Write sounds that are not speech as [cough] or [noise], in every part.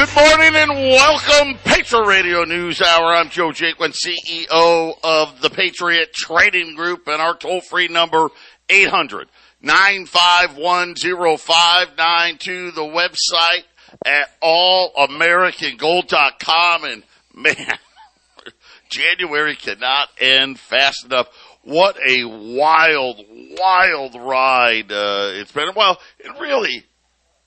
Good morning and welcome, Patriot Radio News Hour. I'm Joe Jaquin, CEO of the Patriot Trading Group, and our toll free number 800 951 0592, the website at allamericangold.com. And man, [laughs] January cannot end fast enough. What a wild, wild ride uh, it's been. Well, it really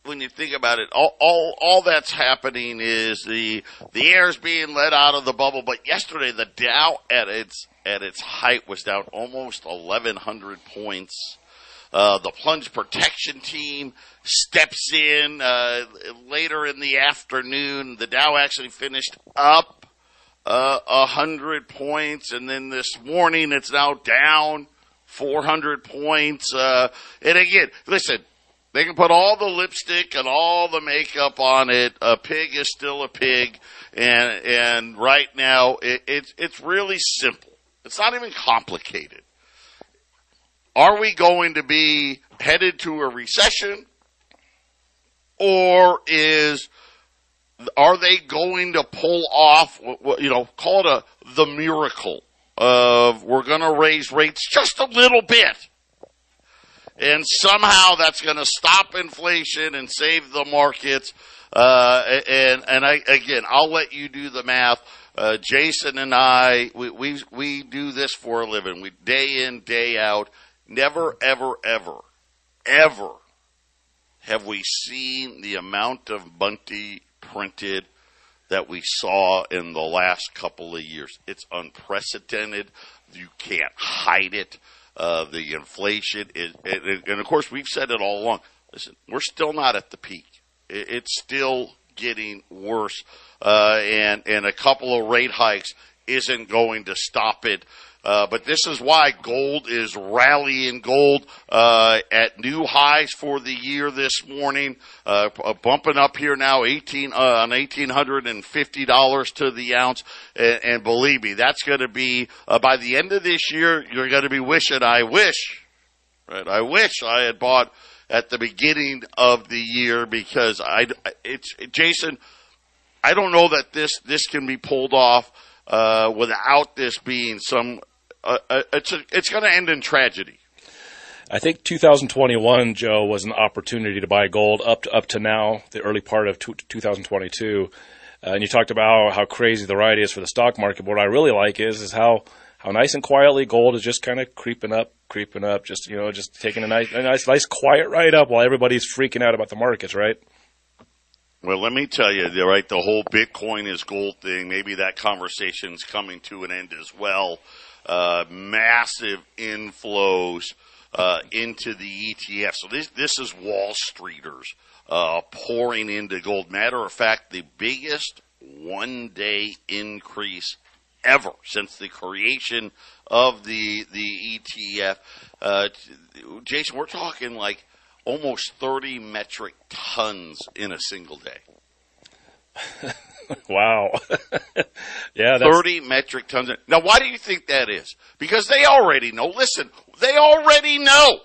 when you think about it, all, all, all that's happening is the, the air's being let out of the bubble. But yesterday, the Dow at its, at its height was down almost 1100 points. Uh, the plunge protection team steps in, uh, later in the afternoon. The Dow actually finished up, uh, a hundred points. And then this morning, it's now down 400 points. Uh, and again, listen, they can put all the lipstick and all the makeup on it. A pig is still a pig, and and right now it, it's really simple. It's not even complicated. Are we going to be headed to a recession, or is are they going to pull off? You know, call it a the miracle of we're going to raise rates just a little bit and somehow that's going to stop inflation and save the markets. Uh, and and I again, I'll let you do the math. Uh, Jason and I, we, we we do this for a living. We day in day out. Never ever ever ever have we seen the amount of Bunty printed that we saw in the last couple of years. It's unprecedented. You can't hide it uh, the inflation, is, and, and of course we've said it all along. Listen, we're still not at the peak. It, it's still getting worse, uh, and and a couple of rate hikes isn't going to stop it. Uh, but this is why gold is rallying gold uh, at new highs for the year this morning, uh, bumping up here now eighteen uh, on eighteen hundred and fifty dollars to the ounce. And, and believe me, that's going to be uh, by the end of this year. You're going to be wishing, I wish, right? I wish I had bought at the beginning of the year because I, it's Jason. I don't know that this this can be pulled off uh, without this being some uh, uh, it's a, it's going to end in tragedy. I think 2021, Joe, was an opportunity to buy gold up to, up to now, the early part of 2022. Uh, and you talked about how, how crazy the ride is for the stock market. But what I really like is is how how nice and quietly gold is just kind of creeping up, creeping up, just you know, just taking a nice, a nice, nice quiet ride up while everybody's freaking out about the markets, right? Well, let me tell you, right, the whole Bitcoin is gold thing. Maybe that conversation's coming to an end as well uh, massive inflows uh, into the ETF. So this this is Wall Streeters uh, pouring into gold. Matter of fact, the biggest one day increase ever since the creation of the the ETF. Uh, Jason, we're talking like almost 30 metric tons in a single day. [laughs] [laughs] wow. [laughs] yeah, that's... 30 metric tons. Of... Now, why do you think that is? Because they already know. Listen, they already know.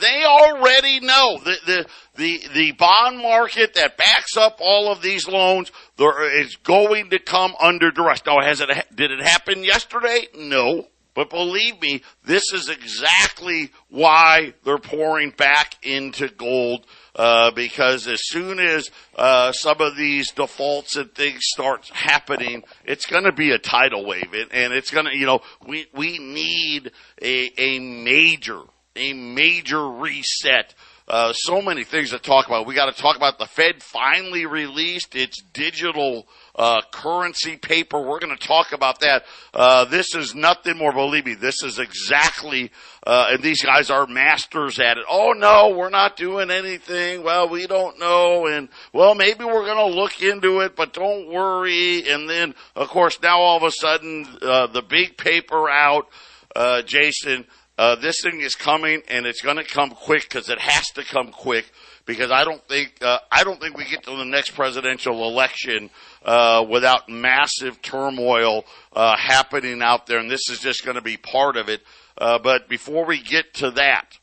They already know the, the, the, the bond market that backs up all of these loans there is going to come under duress. Now, has it, did it happen yesterday? No. But believe me, this is exactly why they're pouring back into gold uh, because as soon as uh, some of these defaults and things start happening, it's going to be a tidal wave, and, it's going to, you know, we we need a a major a major reset. Uh, so many things to talk about. We got to talk about the Fed finally released its digital uh, currency paper. We're going to talk about that. Uh, this is nothing more. Believe me, this is exactly. Uh, and these guys are masters at it. Oh no, we're not doing anything. Well, we don't know, and well, maybe we're going to look into it, but don't worry. And then, of course, now all of a sudden, uh, the big paper out, uh, Jason. Uh, this thing is coming, and it's going to come quick because it has to come quick. Because I don't think uh, I don't think we get to the next presidential election uh, without massive turmoil uh, happening out there, and this is just going to be part of it. Uh, but before we get to that,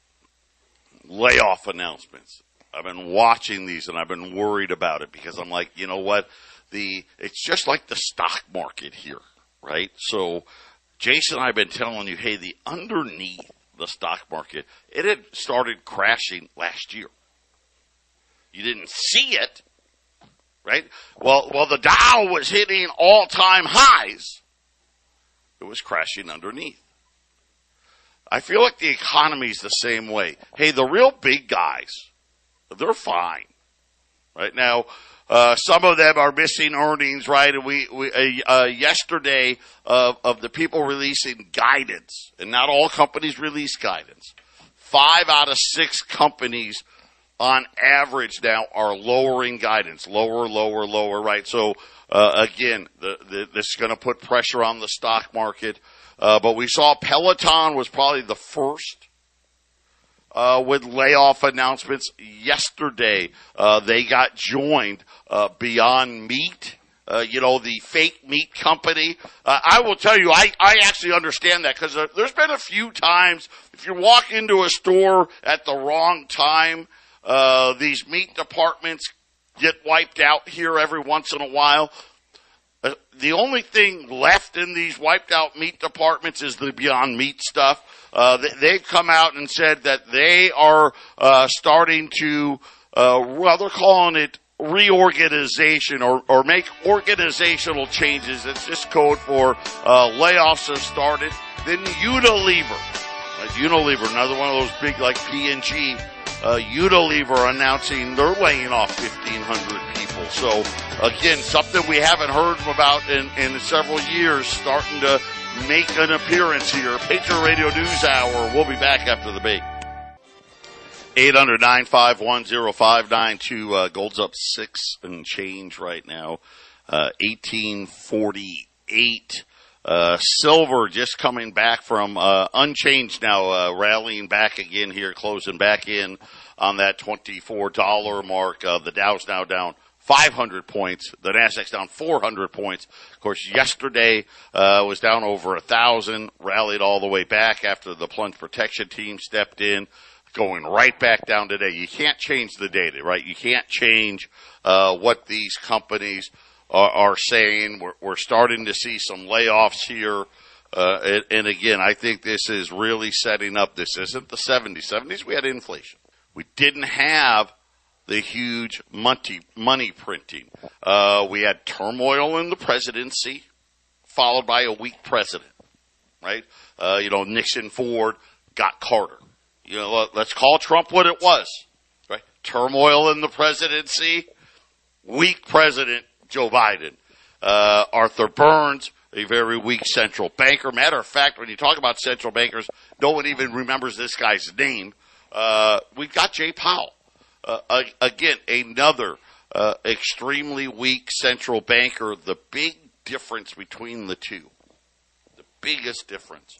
layoff announcements. I've been watching these and I've been worried about it because I'm like, you know what? The, it's just like the stock market here, right? So Jason I have been telling you, hey, the underneath the stock market, it had started crashing last year. You didn't see it, right? Well, well, the Dow was hitting all time highs. It was crashing underneath. I feel like the economy's the same way. Hey, the real big guys, they're fine. Right now, uh, some of them are missing earnings, right? And we, we uh, yesterday of, of the people releasing guidance, and not all companies release guidance. Five out of six companies on average now are lowering guidance, lower, lower, lower, right? So, uh, again, the, the, this is going to put pressure on the stock market. Uh, but we saw Peloton was probably the first uh, with layoff announcements yesterday. Uh, they got joined uh, Beyond Meat. Uh, you know, the fake meat company. Uh, I will tell you, I, I actually understand that because there's been a few times if you walk into a store at the wrong time, these meat departments get wiped out here every once in a while. the only thing left in these wiped out meat departments is the Beyond Meat stuff. Uh, they've come out and said that they are uh, starting to, uh, well, they're calling it reorganization or, or make organizational changes. It's just code for uh, layoffs have started. Then Unilever? Unilever, another one of those big like P&G. Uh, Unilever announcing they're laying off 1,500 people. So again, something we haven't heard about in, in several years, starting to make an appearance here. Patriot Radio News Hour. We'll be back after the break. 800-951-0592. Uh, gold's up six and change right now. Uh, 1848. Uh, silver just coming back from, uh, unchanged now, uh, rallying back again here, closing back in on that $24 mark. Uh, the Dow's now down 500 points. The Nasdaq's down 400 points. Of course, yesterday uh, was down over a thousand, rallied all the way back after the plunge protection team stepped in, going right back down today. You can't change the data, right? You can't change uh, what these companies are, are saying. We're, we're, starting to see some layoffs here. Uh, and, and again, I think this is really setting up. This isn't the 70s. 70s, we had inflation. We didn't have the huge money, money printing. Uh, we had turmoil in the presidency, followed by a weak president, right? Uh, you know, Nixon, Ford got Carter. You know, let's call Trump what it was, right? Turmoil in the presidency, weak president Joe Biden. Uh, Arthur Burns, a very weak central banker. Matter of fact, when you talk about central bankers, no one even remembers this guy's name. Uh, we've got Jay Powell uh, again, another uh, extremely weak central banker. The big difference between the two, the biggest difference,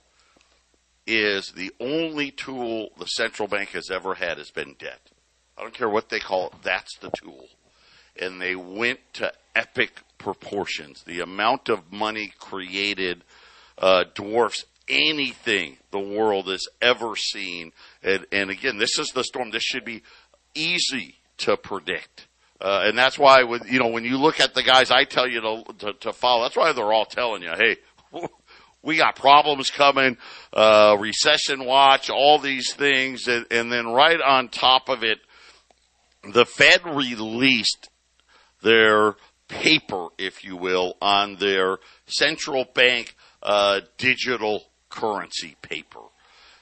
is the only tool the central bank has ever had has been debt. I don't care what they call it, that's the tool. And they went to epic proportions. The amount of money created uh, dwarfs anything the world has ever seen. And, and again, this is the storm. This should be easy to predict. Uh, and that's why, with you know, when you look at the guys I tell you to, to, to follow, that's why they're all telling you, hey, [laughs] we got problems coming, uh, recession watch, all these things, and, and then right on top of it, the Fed released their paper, if you will, on their central bank uh, digital currency paper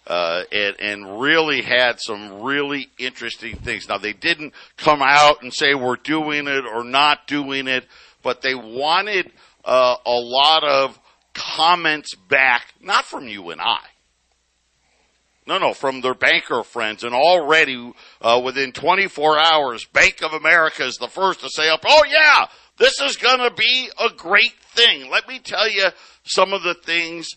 uh, and, and really had some really interesting things. Now they didn't come out and say we're doing it or not doing it, but they wanted uh, a lot of comments back, not from you and I. No, no, from their banker friends. And already, uh, within 24 hours, Bank of America is the first to say oh yeah, this is gonna be a great thing. Let me tell you some of the things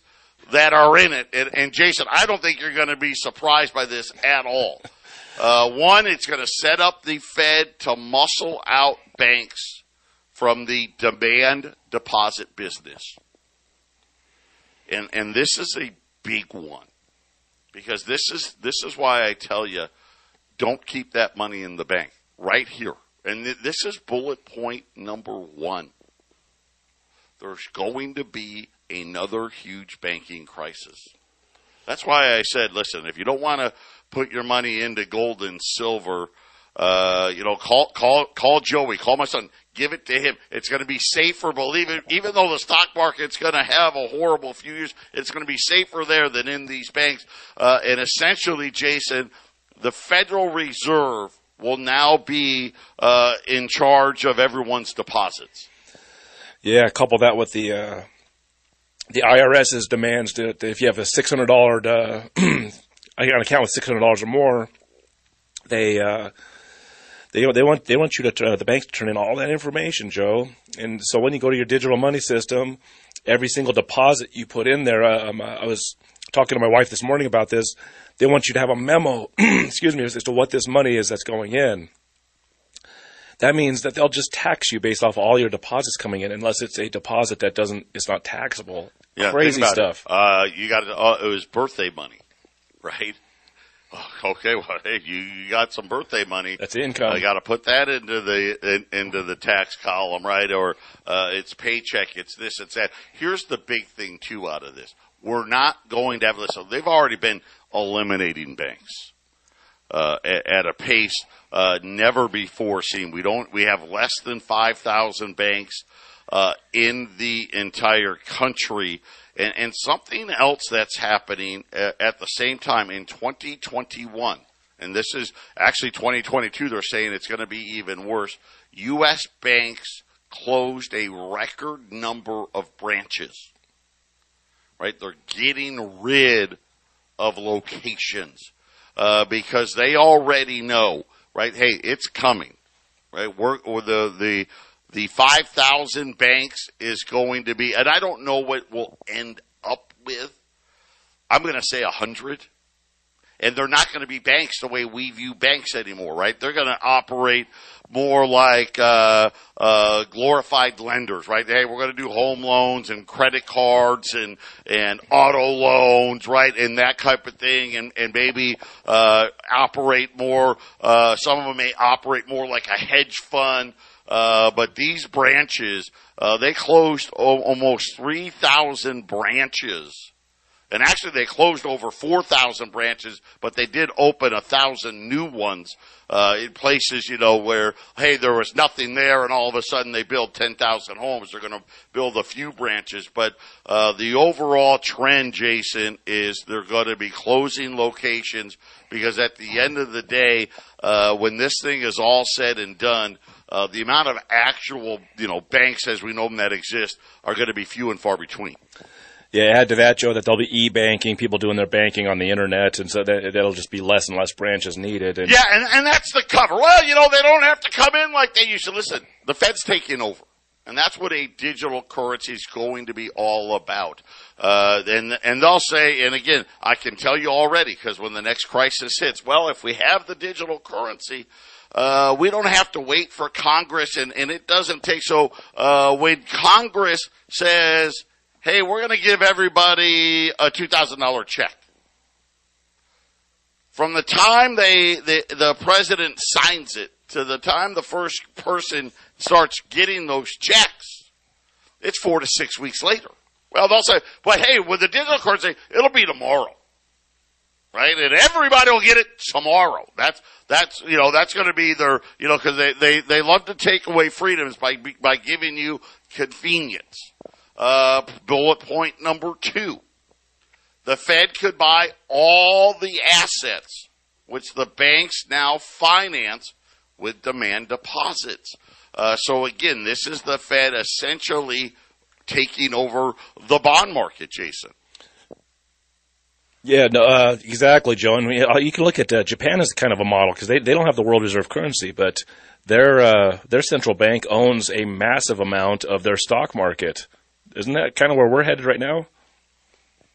that are in it. And, and Jason, I don't think you're going to be surprised by this at all. Uh, one, it's going to set up the Fed to muscle out banks from the demand deposit business. And, and this is a big one because this is, this is why I tell you don't keep that money in the bank right here. And th- this is bullet point number one. There's going to be another huge banking crisis. That's why I said, listen, if you don't want to put your money into gold and silver, uh, you know, call, call, call Joey, call my son, give it to him. It's going to be safer, believe it, even though the stock market's going to have a horrible few years, it's going to be safer there than in these banks. Uh, and essentially, Jason, the Federal Reserve will now be, uh, in charge of everyone's deposits. Yeah, couple that with the, uh, the IRS's demands that if you have a six hundred dollar uh, [clears throat] an account with six hundred dollars or more, they uh, they they want they want you to uh, the bank to turn in all that information, Joe. And so when you go to your digital money system, every single deposit you put in there, um, I was talking to my wife this morning about this. They want you to have a memo, [clears throat] excuse me, as to what this money is that's going in. That means that they'll just tax you based off all your deposits coming in, unless it's a deposit that doesn't, it's not taxable. Yeah, Crazy stuff. It. Uh, you got it, uh, it was birthday money, [laughs] right? Oh, [laughs] Okay, well, hey, you, you got some birthday money. That's income. I got to put that into the in, into the tax column, right? Or uh, it's paycheck, it's this, it's that. Here's the big thing too out of this: we're not going to have this. So they've already been eliminating banks uh, at, at a pace uh, never before seen. We don't. We have less than five thousand banks uh, in the entire country. And, and something else that's happening at, at the same time in 2021, and this is actually 2022, they're saying it's going to be even worse. U.S. banks closed a record number of branches. Right? They're getting rid of locations uh, because they already know, right? Hey, it's coming, right? We're, or the the the five thousand banks is going to be, and I don't know what we'll end up with. I'm going to say a hundred, and they're not going to be banks the way we view banks anymore, right? They're going to operate more like uh, uh, glorified lenders, right? Hey, we're going to do home loans and credit cards and and auto loans, right, and that type of thing, and and maybe uh, operate more. Uh, some of them may operate more like a hedge fund. Uh, but these branches, uh, they closed o- almost 3,000 branches. And actually they closed over 4,000 branches, but they did open a thousand new ones, uh, in places, you know, where, hey, there was nothing there and all of a sudden they build 10,000 homes. They're going to build a few branches, but, uh, the overall trend, Jason, is they're going to be closing locations because at the end of the day, uh, when this thing is all said and done, uh, the amount of actual, you know, banks as we know them that exist are going to be few and far between. Yeah, add to that, Joe, that there'll be e-banking, people doing their banking on the internet, and so that, that'll just be less and less branches needed. And Yeah, and, and that's the cover. Well, you know, they don't have to come in like they used to. Listen, the Fed's taking over. And that's what a digital currency is going to be all about. Uh, and, and they'll say, and again, I can tell you already, because when the next crisis hits, well, if we have the digital currency, uh, we don't have to wait for Congress, and, and it doesn't take. So uh, when Congress says, "Hey, we're going to give everybody a two thousand dollar check," from the time they the, the president signs it to the time the first person starts getting those checks, it's four to six weeks later. Well, they'll say, "But hey, with the digital currency, it'll be tomorrow." right? And everybody will get it tomorrow. That's that's you know that's going to be their you know because they, they they love to take away freedoms by by giving you convenience. Uh, bullet point number two: the Fed could buy all the assets which the banks now finance with demand deposits. Uh, so again, this is the Fed essentially taking over the bond market, Jason. Yeah, no, uh, exactly, Joe. And we, uh, you can look at uh, Japan as kind of a model because they, they don't have the world reserve currency, but their uh, their central bank owns a massive amount of their stock market. Isn't that kind of where we're headed right now?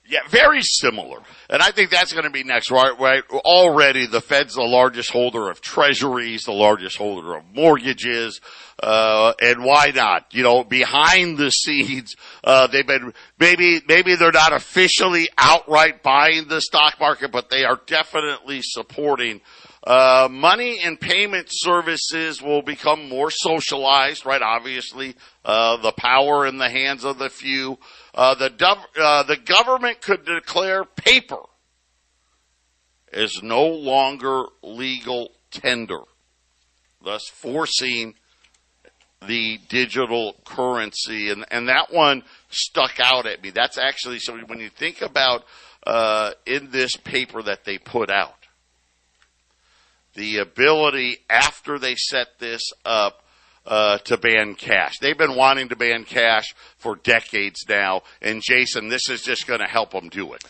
Yeah, very similar. And I think that's going to be next, right? Right. Already the Fed's the largest holder of treasuries, the largest holder of mortgages. Uh, and why not? You know, behind the scenes, uh, they've been, maybe, maybe they're not officially outright buying the stock market, but they are definitely supporting, Uh, money and payment services will become more socialized, right? Obviously, uh, the power in the hands of the few. Uh, the, uh, the government could declare paper is no longer legal tender, thus forcing the digital currency. And, and that one stuck out at me. That's actually, so when you think about, uh, in this paper that they put out, the ability after they set this up uh, to ban cash. They've been wanting to ban cash for decades now, and Jason, this is just going to help them do it.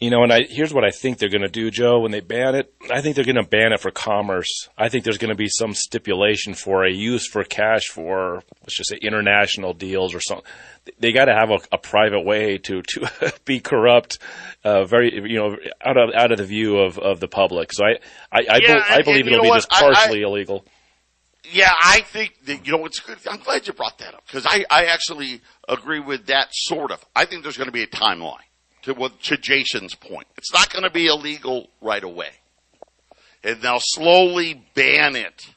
You know, and I, here's what I think they're going to do, Joe. When they ban it, I think they're going to ban it for commerce. I think there's going to be some stipulation for a use for cash for, let's just say, international deals or something. They got to have a, a, private way to to [laughs] be corrupt, uh, very you know out of out of the view of, of the public. So I I, I, yeah, be, I believe it'll be what? just partially I, illegal. Yeah, I think that, you know it's good. I'm glad you brought that up because I I actually agree with that sort of. I think there's going to be a timeline to, what to Jason's point. It's not going to be illegal right away. And they'll slowly ban it,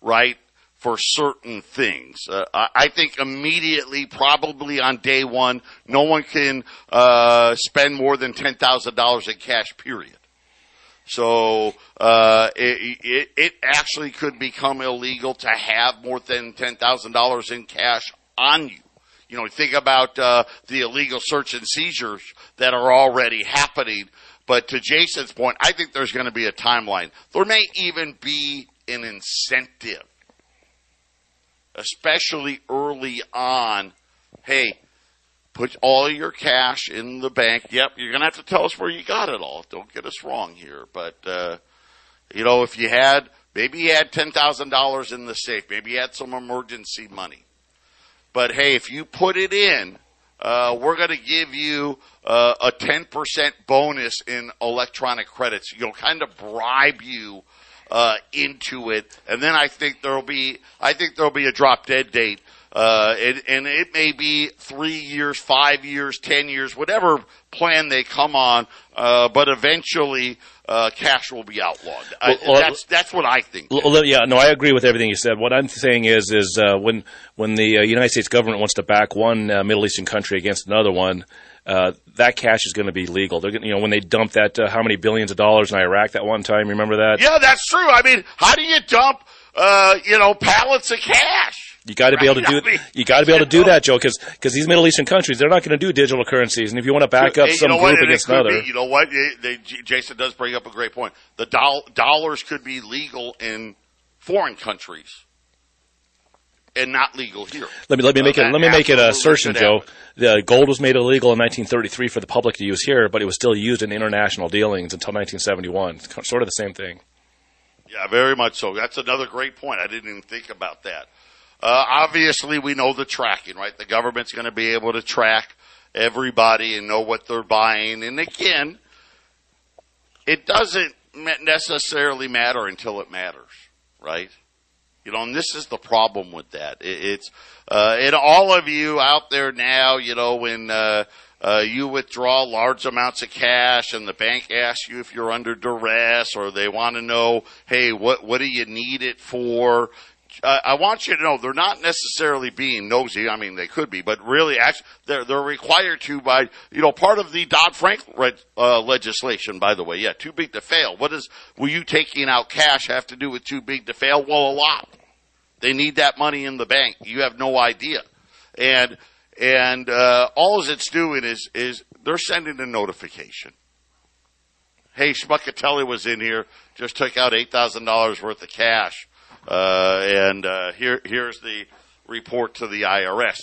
right, for certain things. Uh, I think immediately, probably on day one, no one can uh, spend more than $10,000 in cash, period. So uh, it, it, it actually could become illegal to have more than $10,000 in cash on you. You know, think about uh, the illegal search and seizures that are already happening. But to Jason's point, I think there's going to be a timeline. There may even be an incentive, especially early on. Hey, put all your cash in the bank. Yep, you're going to have to tell us where you got it all. Don't get us wrong here. But, uh, you know, if you had, maybe you had $10,000 in the safe, maybe you had some emergency money but hey, if you put it in, uh, we're going to give you uh, a 10% bonus in electronic credits. You'll kind of bribe you uh, into it, and then I think there'll be I think there'll be a drop dead date. Uh, it, and it may be three years, five years, ten years, whatever plan they come on. Uh, but eventually, uh, cash will be outlawed. Well, I, that's that's what I think. Well, yeah, no, I agree with everything you said. What I'm saying is, is uh, when when the uh, United States government wants to back one uh, Middle Eastern country against another one, uh, that cash is going to be legal. They're, you know, when they dumped that uh, how many billions of dollars in Iraq that one time, remember that? Yeah, that's true. I mean, how do you dump, you know, pallets of cash? You got to be able to do. You got to be able to do that, Joe, because because these Middle Eastern countries they're not going to do digital currencies, and if you want to back up some group against another, be, you know what? They, Jason does bring up a great point. The doll, dollars could be legal in foreign countries and not legal here. Let me let me uh, make it let me make it an assertion, Joe. The gold was made illegal in 1933 for the public to use here, but it was still used in international dealings until 1971. It's sort of the same thing. Yeah, very much so. That's another great point. I didn't even think about that. Uh, obviously, we know the tracking, right? The government's going to be able to track everybody and know what they're buying. And again, it doesn't necessarily matter until it matters, right? You know, and this is the problem with that. it's, uh, and all of you out there now, you know, when, uh, uh, you withdraw large amounts of cash and the bank asks you if you're under duress or they want to know, hey, what, what do you need it for? Uh, I want you to know they're not necessarily being nosy. I mean, they could be, but really, actually, they're they're required to by you know part of the Dodd Frank uh, legislation. By the way, yeah, too big to fail. What does will you taking out cash have to do with too big to fail? Well, a lot. They need that money in the bank. You have no idea, and and uh, all it's doing is is they're sending a notification. Hey, Schmuckatelli was in here, just took out eight thousand dollars worth of cash uh, and uh, here, here's the report to the IRS.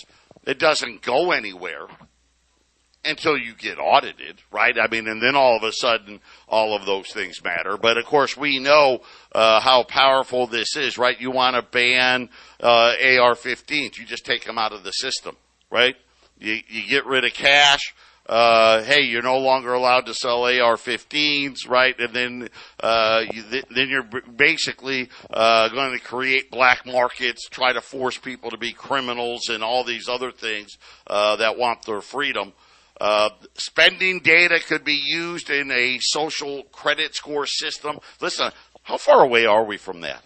It doesn't go anywhere until you get audited, right? I mean, and then all of a sudden, all of those things matter. But of course, we know uh, how powerful this is, right? You want to ban uh, AR-15s, you just take them out of the system, right? You, you get rid of cash uh, hey, you're no longer allowed to sell AR-15s, right? And then, uh, you, th- then you're basically, uh, going to create black markets, try to force people to be criminals and all these other things, uh, that want their freedom. Uh, spending data could be used in a social credit score system. Listen, how far away are we from that?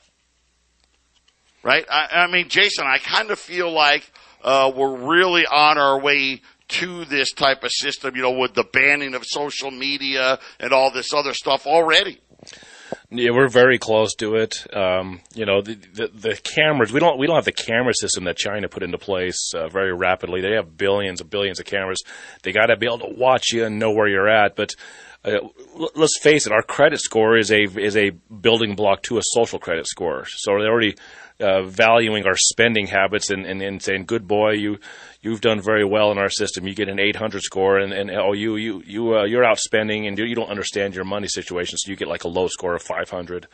Right? I, I mean, Jason, I kind of feel like uh, we're really on our way to this type of system, you know, with the banning of social media and all this other stuff already. Yeah, we're very close to it. Um, you know, the, the, the cameras. We don't we don't have the camera system that China put into place uh, very rapidly. They have billions and billions of cameras. They got to be able to watch you and know where you're at. But uh, let's face it, our credit score is a is a building block to a social credit score. So they're already uh, valuing our spending habits and, and, and, saying, "Good boy, you you've done very well in our system. You get an 800 score, and, and oh, you you you uh, you're outspending, and you don't understand your money situation, so you get like a low score of 500.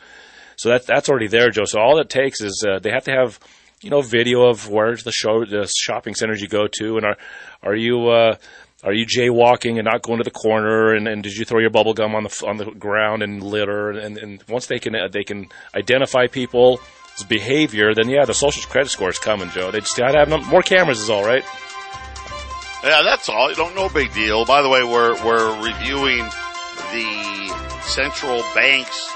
So that that's already there, Joe. So all it takes is uh, they have to have you know video of where's the show the shopping centers you go to, and are are you uh, are you jaywalking and not going to the corner? And, and did you throw your bubble gum on the on the ground and litter? And, and once they can they can identify people's behavior, then yeah, the social credit score is coming, Joe. They just got to have more cameras, is all right. Yeah, that's all. You don't no big deal. By the way, we're we're reviewing the central bank's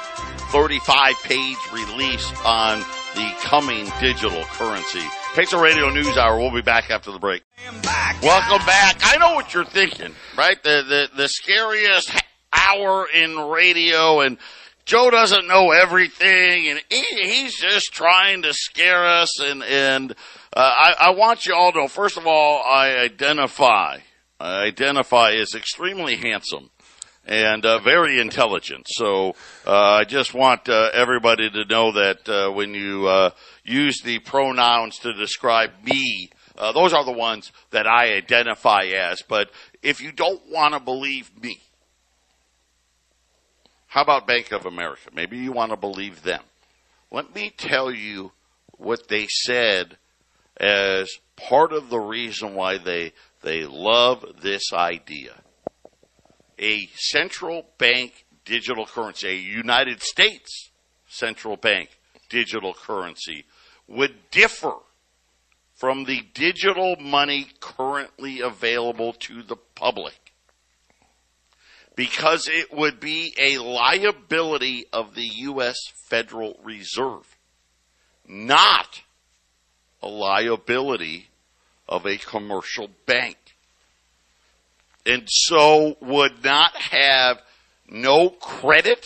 35 page release on the coming digital currency. Patriot Radio News Hour. We'll be back after the break. Welcome back. I know what you're thinking, right? The the the scariest hour in radio and Joe doesn't know everything, and he, he's just trying to scare us. And and uh, I, I want you all to know. First of all, I identify I identify as extremely handsome and uh, very intelligent. So uh, I just want uh, everybody to know that uh, when you uh, use the pronouns to describe me, uh, those are the ones that I identify as. But if you don't want to believe me, how about Bank of America? Maybe you want to believe them. Let me tell you what they said as part of the reason why they they love this idea. A central bank digital currency, a United States central bank digital currency would differ from the digital money currently available to the public because it would be a liability of the U.S. Federal Reserve, not a liability of a commercial bank. And so would not have no credit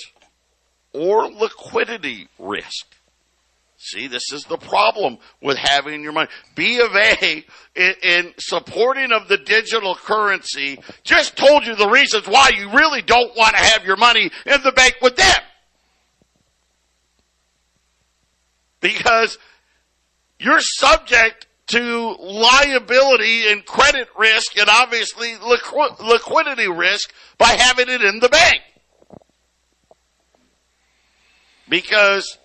or liquidity risk. See, this is the problem with having your money. B of A, in, in, supporting of the digital currency, just told you the reasons why you really don't want to have your money in the bank with them. Because you're subject to liability and credit risk and obviously liqu- liquidity risk by having it in the bank. Because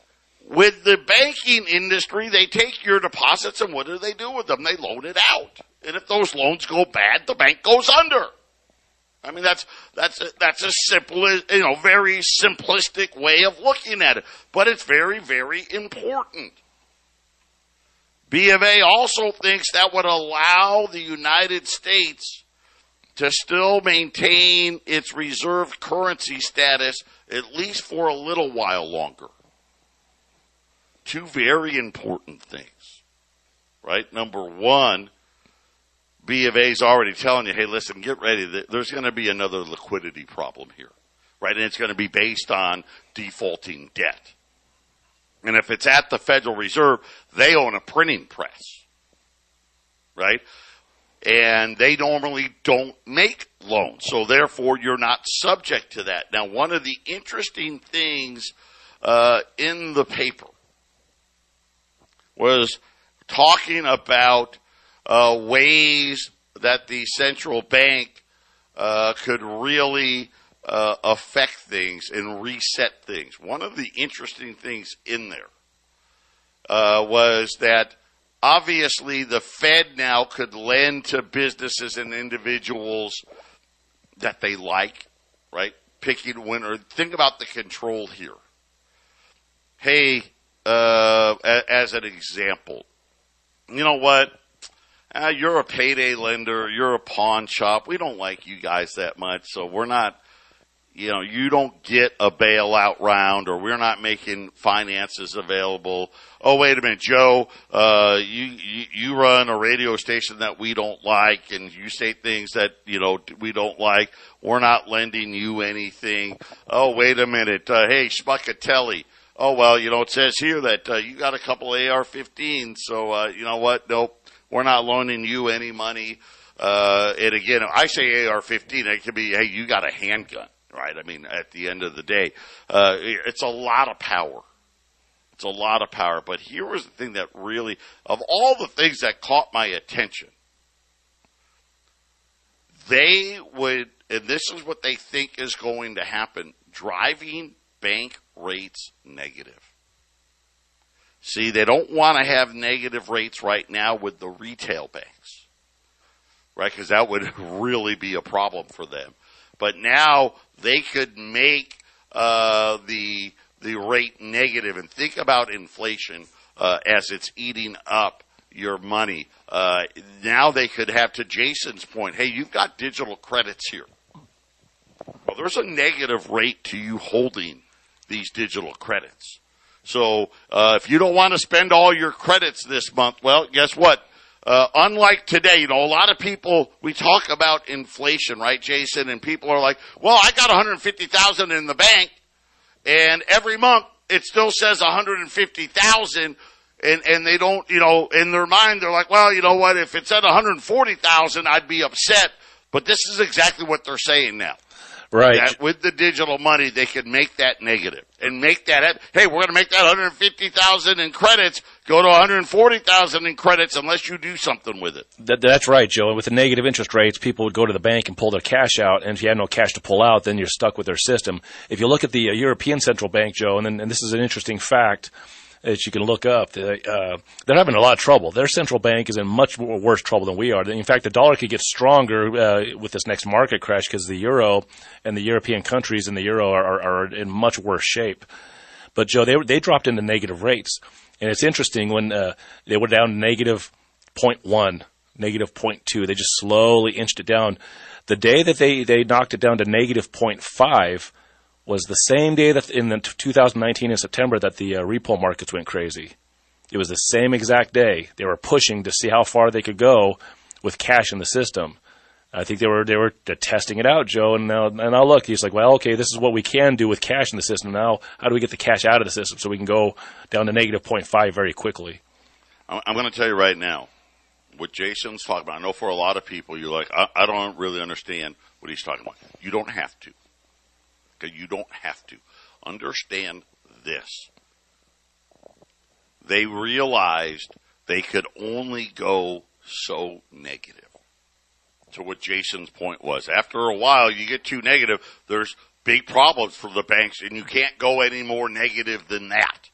with the banking industry, they take your deposits and what do they do with them? They loan it out. And if those loans go bad, the bank goes under. I mean, that's, that's, a, that's a simple, you know, very simplistic way of looking at it. But it's very, very important. B of A also thinks that would allow the United States to still maintain its reserve currency status at least for a little while longer two very important things, right? Number one, B of A is already telling you, hey, listen, get ready. There's going to be another liquidity problem here, right? And it's going to be based on defaulting debt. And if it's at the Federal Reserve, they own a printing press, right? And they normally don't make loans. So therefore, you're not subject to that. Now, one of the interesting things uh, in the paper was talking about uh, ways that the central bank uh, could really uh, affect things and reset things. One of the interesting things in there uh, was that obviously the Fed now could lend to businesses and individuals that they like, right? Picking winner. Think about the control here. Hey, uh, as an example. You know what? uh, you're a payday lender, you're a pawn shop. We don't like you guys that much, so we're not, you know, you don't get a bailout round or we're not making finances available. Oh, wait a minute, Joe, uh, you, you, run a radio station that we don't like and you say things that, you know, we don't like. We're not lending you anything. Oh, wait a minute. Uh, hey, Schmuckatelli. Oh, well, you know, it says here that, uh, you got a couple AR-15s. So, uh, you know what? Nope. We're not loaning you any money. Uh, and again, I say AR-15, it could be, hey, you got a handgun, right? I mean, at the end of the day, uh, it's a lot of power. It's a lot of power. But here was the thing that really, of all the things that caught my attention, they would, and this is what they think is going to happen, driving bank rates negative. See, they don't want to have negative rates right now with the retail banks, right? Because that would [laughs] really be a problem for them. But now they could make uh, the the rate negative, and think about inflation uh, as it's eating up your money. Uh, now they could have, to Jason's point, hey, you've got digital credits here. Well, there's a negative rate to you holding these digital credits. So uh, if you don't want to spend all your credits this month, well, guess what? Uh, unlike today, you know, a lot of people, we talk about inflation, right, Jason? And people are like, well, I got 150,000 in the bank and every month it still says 150,000 and, and they don't, you know, in their mind, they're like, well, you know what? If it's at 140,000, I'd be upset. But this is exactly what they're saying now. Right. That with the digital money, they could make that negative and make that. Hey, we're going to make that 150,000 in credits go to 140,000 in credits unless you do something with it. That, that's right, Joe. And with the negative interest rates, people would go to the bank and pull their cash out. And if you had no cash to pull out, then you're stuck with their system. If you look at the uh, European Central Bank, Joe, and, then, and this is an interesting fact that you can look up. Uh, they're having a lot of trouble. Their central bank is in much more, worse trouble than we are. In fact, the dollar could get stronger uh, with this next market crash because the euro and the European countries in the euro are, are, are in much worse shape. But Joe, they they dropped into negative rates, and it's interesting when uh, they were down negative 0.1, negative 0.2. They just slowly inched it down. The day that they they knocked it down to negative 0.5 was the same day that in the 2019 in September that the uh, repo markets went crazy. It was the same exact day they were pushing to see how far they could go with cash in the system. I think they were they were testing it out, Joe. And now and now look, he's like, well, okay, this is what we can do with cash in the system. Now, how do we get the cash out of the system so we can go down to negative 0.5 very quickly? I'm going to tell you right now what Jason's talking about. I know for a lot of people, you're like, I, I don't really understand what he's talking about. You don't have to. Okay, you don't have to. Understand this. They realized they could only go so negative. To what Jason's point was. After a while, you get too negative, there's big problems for the banks, and you can't go any more negative than that.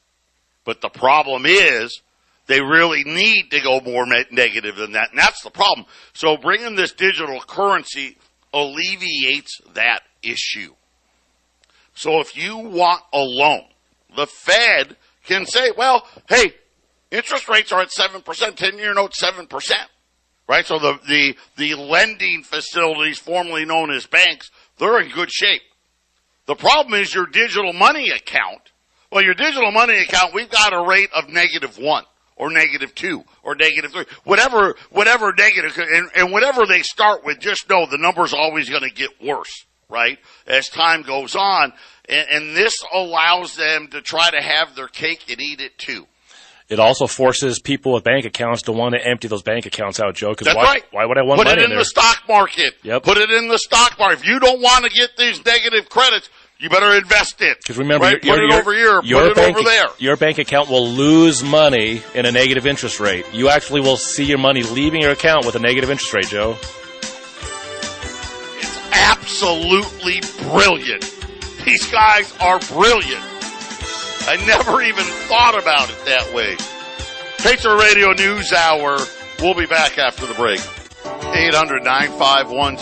But the problem is, they really need to go more negative than that, and that's the problem. So bringing this digital currency alleviates that issue. So if you want a loan, the Fed can say, well, hey, interest rates are at 7%, 10 year note 7%. Right? So the, the, the lending facilities formerly known as banks, they're in good shape. The problem is your digital money account. Well, your digital money account, we've got a rate of negative one or negative two or negative three, whatever, whatever negative, and, and whatever they start with, just know the number's always going to get worse right, as time goes on. And, and this allows them to try to have their cake and eat it too. It also forces people with bank accounts to want to empty those bank accounts out, Joe. Because why, right. why would I want Put money it in, in the stock market. Yep. Put it in the stock market. If you don't want to get these negative credits, you better invest it. Because remember, right? your, put your, it over here. Your put it bank, over there. Your bank account will lose money in a negative interest rate. You actually will see your money leaving your account with a negative interest rate, Joe. Absolutely brilliant. These guys are brilliant. I never even thought about it that way. Patriot Radio News Hour. We'll be back after the break. 800 951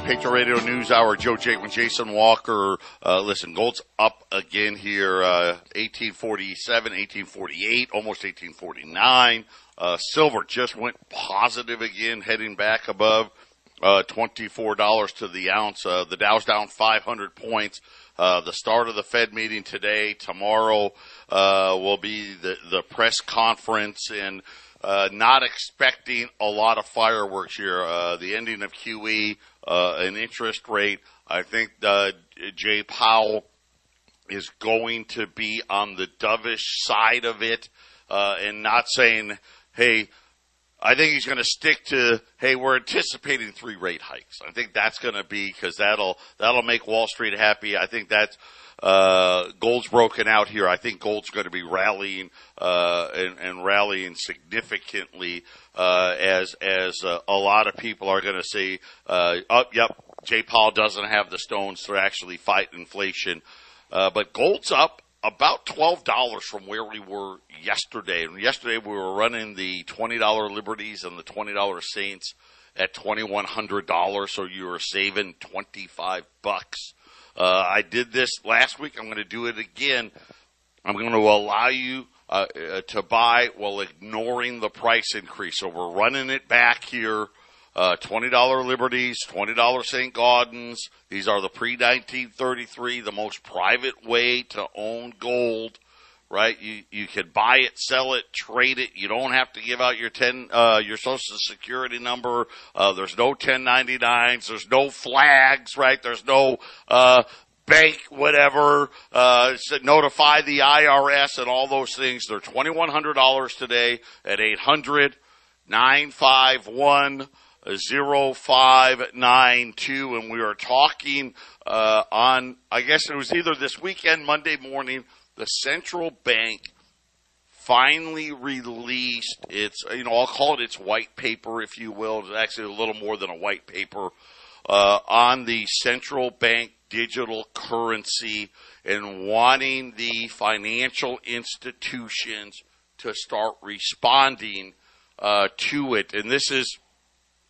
Patriot Radio News Hour. Joe Jaquin, Jason Walker. Uh, listen, gold's up again here, uh, 1847, 1848, almost 1849. Uh, silver just went positive again, heading back above uh, $24 to the ounce. Uh, the Dow's down 500 points. Uh, the start of the Fed meeting today. Tomorrow uh, will be the, the press conference and uh, not expecting a lot of fireworks here. Uh, the ending of QE, an interest rate. I think Jay Powell is going to be on the dovish side of it and not saying, hey, I think he's going to stick to, hey, we're anticipating three rate hikes. I think that's going to be because that'll that'll make Wall Street happy. I think that's uh, gold's broken out here. I think gold's going to be rallying uh, and, and rallying significantly uh, as as uh, a lot of people are going to say, uh, "Oh, yep, Jay Powell doesn't have the stones to actually fight inflation." Uh, but gold's up about twelve dollars from where we were yesterday. And yesterday we were running the twenty dollar liberties and the twenty dollar saints at twenty one hundred dollars, so you were saving twenty five bucks. Uh, I did this last week. I'm going to do it again. I'm going to allow you uh, uh, to buy while ignoring the price increase. So we're running it back here. Uh, $20 Liberties, $20 St. Gaudens. These are the pre 1933, the most private way to own gold right? You you could buy it, sell it, trade it. You don't have to give out your ten uh, your social security number. Uh, there's no 1099s. There's no flags, right? There's no uh, bank whatever. Uh, notify the IRS and all those things. They're twenty one hundred dollars today at eight hundred nine five one. 0592 and we are talking uh, on I guess it was either this weekend Monday morning the central bank finally released its, you know, I'll call it its white paper, if you will. It's actually a little more than a white paper uh, on the central bank digital currency and wanting the financial institutions to start responding uh, to it. And this is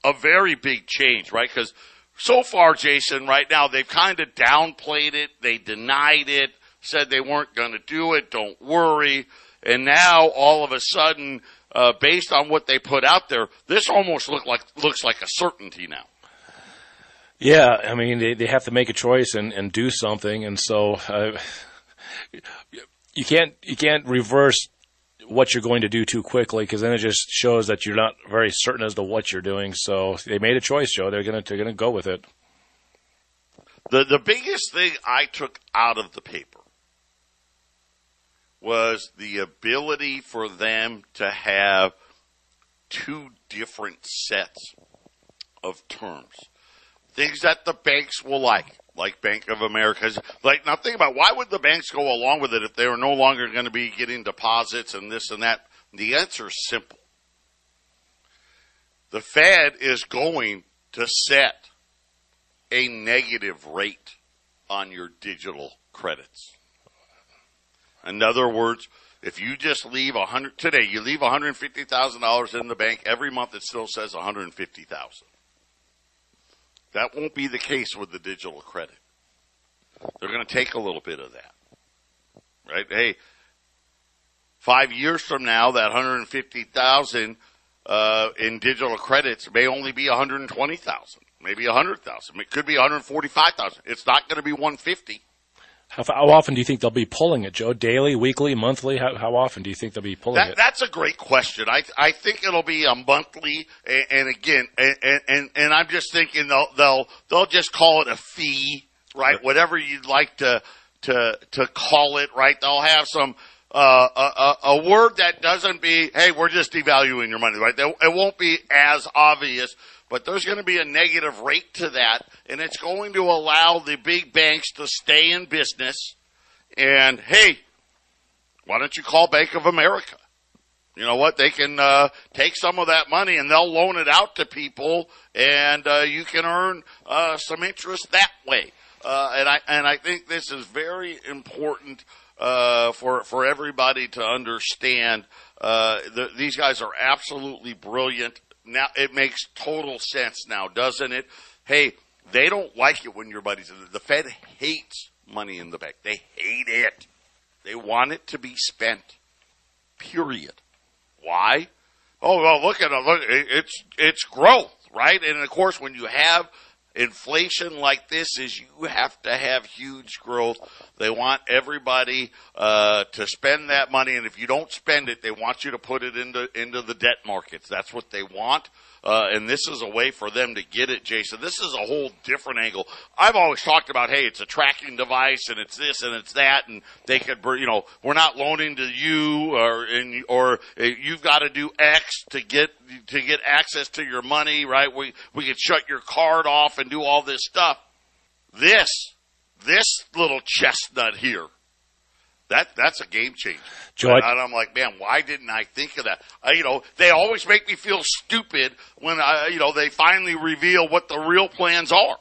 a very big change, right? Because so far, Jason, right now, they've kind of downplayed it, they denied it said they weren't going to do it. Don't worry. And now all of a sudden, uh, based on what they put out there, this almost look like looks like a certainty now. Yeah, I mean they they have to make a choice and, and do something, and so uh, you can't you can't reverse what you're going to do too quickly because then it just shows that you're not very certain as to what you're doing. So they made a choice, Joe. They're gonna they're gonna go with it. The the biggest thing I took out of the paper was the ability for them to have two different sets of terms. Things that the banks will like, like Bank of America. Like, now think about why would the banks go along with it if they were no longer going to be getting deposits and this and that? The answer is simple. The Fed is going to set a negative rate on your digital credits. In other words, if you just leave a hundred today, you leave one hundred fifty thousand dollars in the bank every month. It still says one hundred fifty thousand. That won't be the case with the digital credit. They're going to take a little bit of that, right? Hey, five years from now, that one hundred fifty thousand uh, in digital credits may only be one hundred twenty thousand, maybe a hundred thousand. It could be one hundred forty-five thousand. It's not going to be one fifty. How, how, often do you think they'll be pulling it, Joe? Daily, weekly, monthly? How, how often do you think they'll be pulling that, it? That's a great question. I I think it'll be a monthly, and, and again, and, and and I'm just thinking they'll they'll they'll just call it a fee, right? Whatever you'd like to to to call it, right? They'll have some. Uh, a, a, word that doesn't be, hey, we're just devaluing your money, right? It won't be as obvious, but there's going to be a negative rate to that, and it's going to allow the big banks to stay in business. And hey, why don't you call Bank of America? You know what? They can uh, take some of that money and they'll loan it out to people, and uh, you can earn uh, some interest that way. Uh, and I and I think this is very important uh, for for everybody to understand. Uh, the, these guys are absolutely brilliant now it makes total sense now, doesn't it? Hey, they don't like it when your buddies. The Fed hates money in the bank. They hate it. They want it to be spent. Period. Why? Oh well, look at it. Look, it's it's growth, right? And of course, when you have inflation like this is you have to have huge growth. They want everybody uh, to spend that money, and if you don't spend it, they want you to put it into into the debt markets. That's what they want. Uh, and this is a way for them to get it, Jason. This is a whole different angle. I've always talked about, hey, it's a tracking device and it's this and it's that, and they could, you know, we're not loaning to you or in, or uh, you've got to do X to get to get access to your money, right? We we could shut your card off and do all this stuff. This this little chestnut here that that's a game changer. Joe, and, I, am like, man, why didn't I think of that? I, you know, they always make me feel stupid when I, you know, they finally reveal what the real plans are.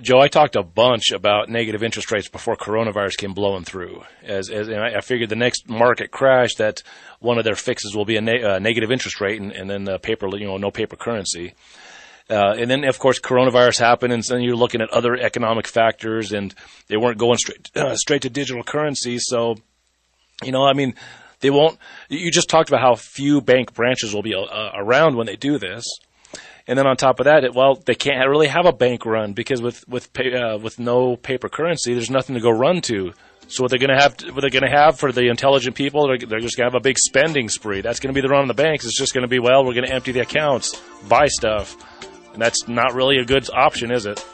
Joe, I talked a bunch about negative interest rates before coronavirus came blowing through. As, as and I, I figured the next market crash that one of their fixes will be a ne- uh, negative interest rate and, and then the paper, you know, no paper currency. Uh, and then, of course, coronavirus happened, and then you're looking at other economic factors, and they weren't going straight uh, straight to digital currency. So, you know, I mean, they won't. You just talked about how few bank branches will be uh, around when they do this, and then on top of that, it, well, they can't really have a bank run because with with pay, uh, with no paper currency, there's nothing to go run to. So what they're going to have, what they're going to have for the intelligent people, they're, they're just going to have a big spending spree. That's going to be the run on the banks. It's just going to be, well, we're going to empty the accounts, buy stuff. And that's not really a good option, is it?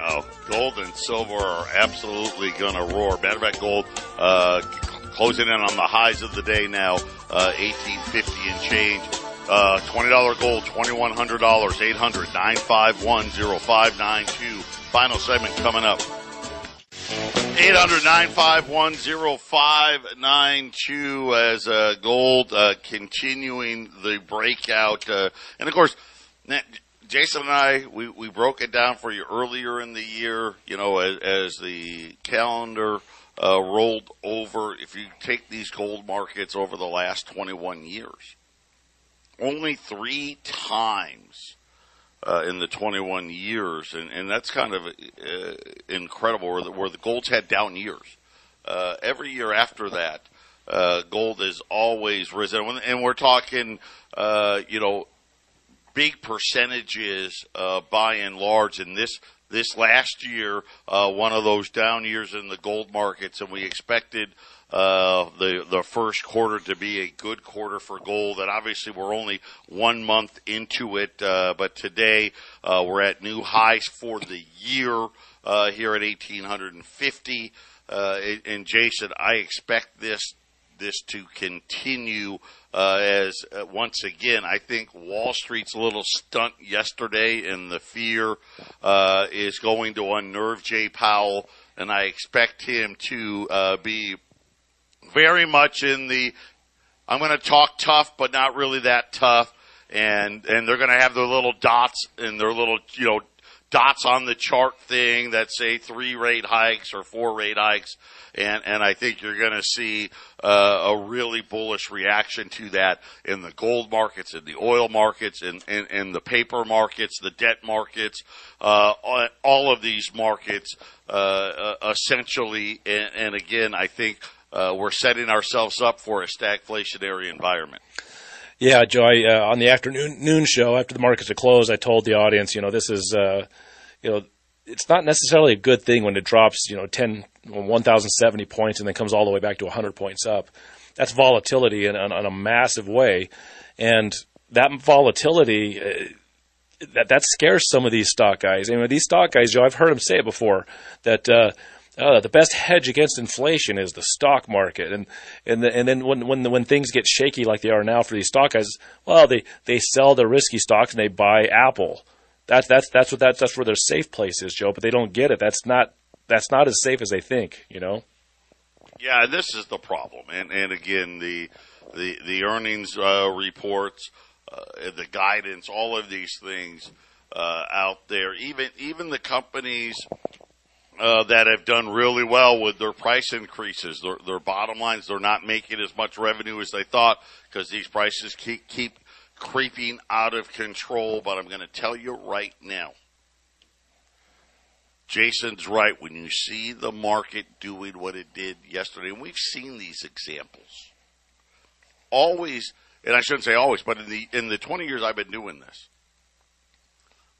No, gold and silver are absolutely going to roar. Matter of fact, gold uh, closing in on the highs of the day now, uh, eighteen fifty and change. Uh, twenty dollar gold, twenty one hundred dollars, eight hundred nine five one zero five nine two. Final segment coming up. 800-951-0592 as uh, gold uh, continuing the breakout. Uh, and of course, Jason and I, we, we broke it down for you earlier in the year, you know, as, as the calendar uh, rolled over. If you take these gold markets over the last 21 years, only three times uh, in the 21 years, and, and that's kind of uh, incredible, where the, where the gold's had down years. Uh, every year after that, uh, gold has always risen, and we're talking, uh, you know, big percentages uh, by and large in this this last year, uh, one of those down years in the gold markets, and we expected uh, the the first quarter to be a good quarter for gold. And obviously, we're only one month into it, uh, but today uh, we're at new highs for the year uh, here at 1850. Uh, and Jason, I expect this this to continue uh, as uh, once again, I think Wall Street's little stunt yesterday and the fear uh, is going to unnerve Jay Powell, and I expect him to uh, be very much in the I'm going to talk tough, but not really that tough, and and they're going to have their little dots and their little you know dots on the chart thing that say three rate hikes or four rate hikes and and I think you're going to see uh, a really bullish reaction to that in the gold markets, in the oil markets, in in, in the paper markets, the debt markets, uh, all of these markets, uh, uh, essentially. And, and, again, I think uh, we're setting ourselves up for a stagflationary environment. Yeah, Joe. Uh, on the afternoon noon show after the markets had closed, I told the audience, you know, this is, you know, it's not necessarily a good thing when it drops, you know, 10, 1,070 points and then comes all the way back to 100 points up. That's volatility in, in, in a massive way. And that volatility, uh, that, that scares some of these stock guys. I mean, these stock guys, Joe, I've heard them say it before that, uh, uh, the best hedge against inflation is the stock market, and and the, and then when when when things get shaky like they are now for these stock guys, well, they they sell their risky stocks and they buy Apple. That's that's that's what that's that's where their safe place is, Joe. But they don't get it. That's not that's not as safe as they think. You know. Yeah, this is the problem, and and again the the the earnings uh, reports, uh, the guidance, all of these things uh, out there. Even even the companies uh, that have done really well with their price increases, their, their bottom lines, they're not making as much revenue as they thought because these prices keep keep creeping out of control, but I'm going to tell you right now. Jason's right. When you see the market doing what it did yesterday, and we've seen these examples, always, and I shouldn't say always, but in the in the 20 years I've been doing this,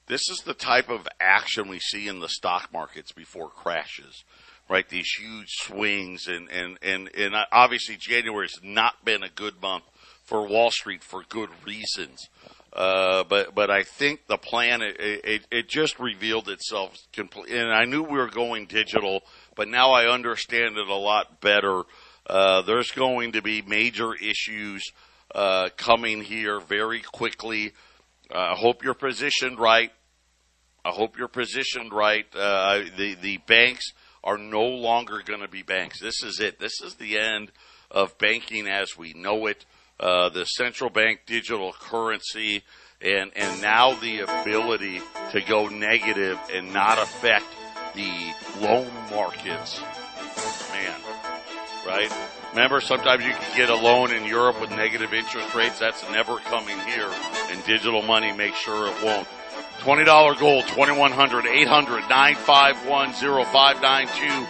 this is the type of action we see in the stock markets before crashes, right? These huge swings, and and and and obviously January has not been a good month for Wall Street for good reasons. Uh, but but I think the plan it, it, it just revealed itself completely, and I knew we were going digital, but now I understand it a lot better. Uh, there's going to be major issues uh, coming here very quickly. Uh, I hope you're positioned right. I hope you're positioned right. Uh, the the banks are no longer going to be banks. This is it. This is the end of banking as we know it uh, the central bank digital currency, and and now the ability to go negative and not affect the loan markets. Man, right? Remember, sometimes you can get a loan in Europe with negative interest rates. That's never coming here, and digital money makes sure it won't. $20 gold, 2100 800 951 0592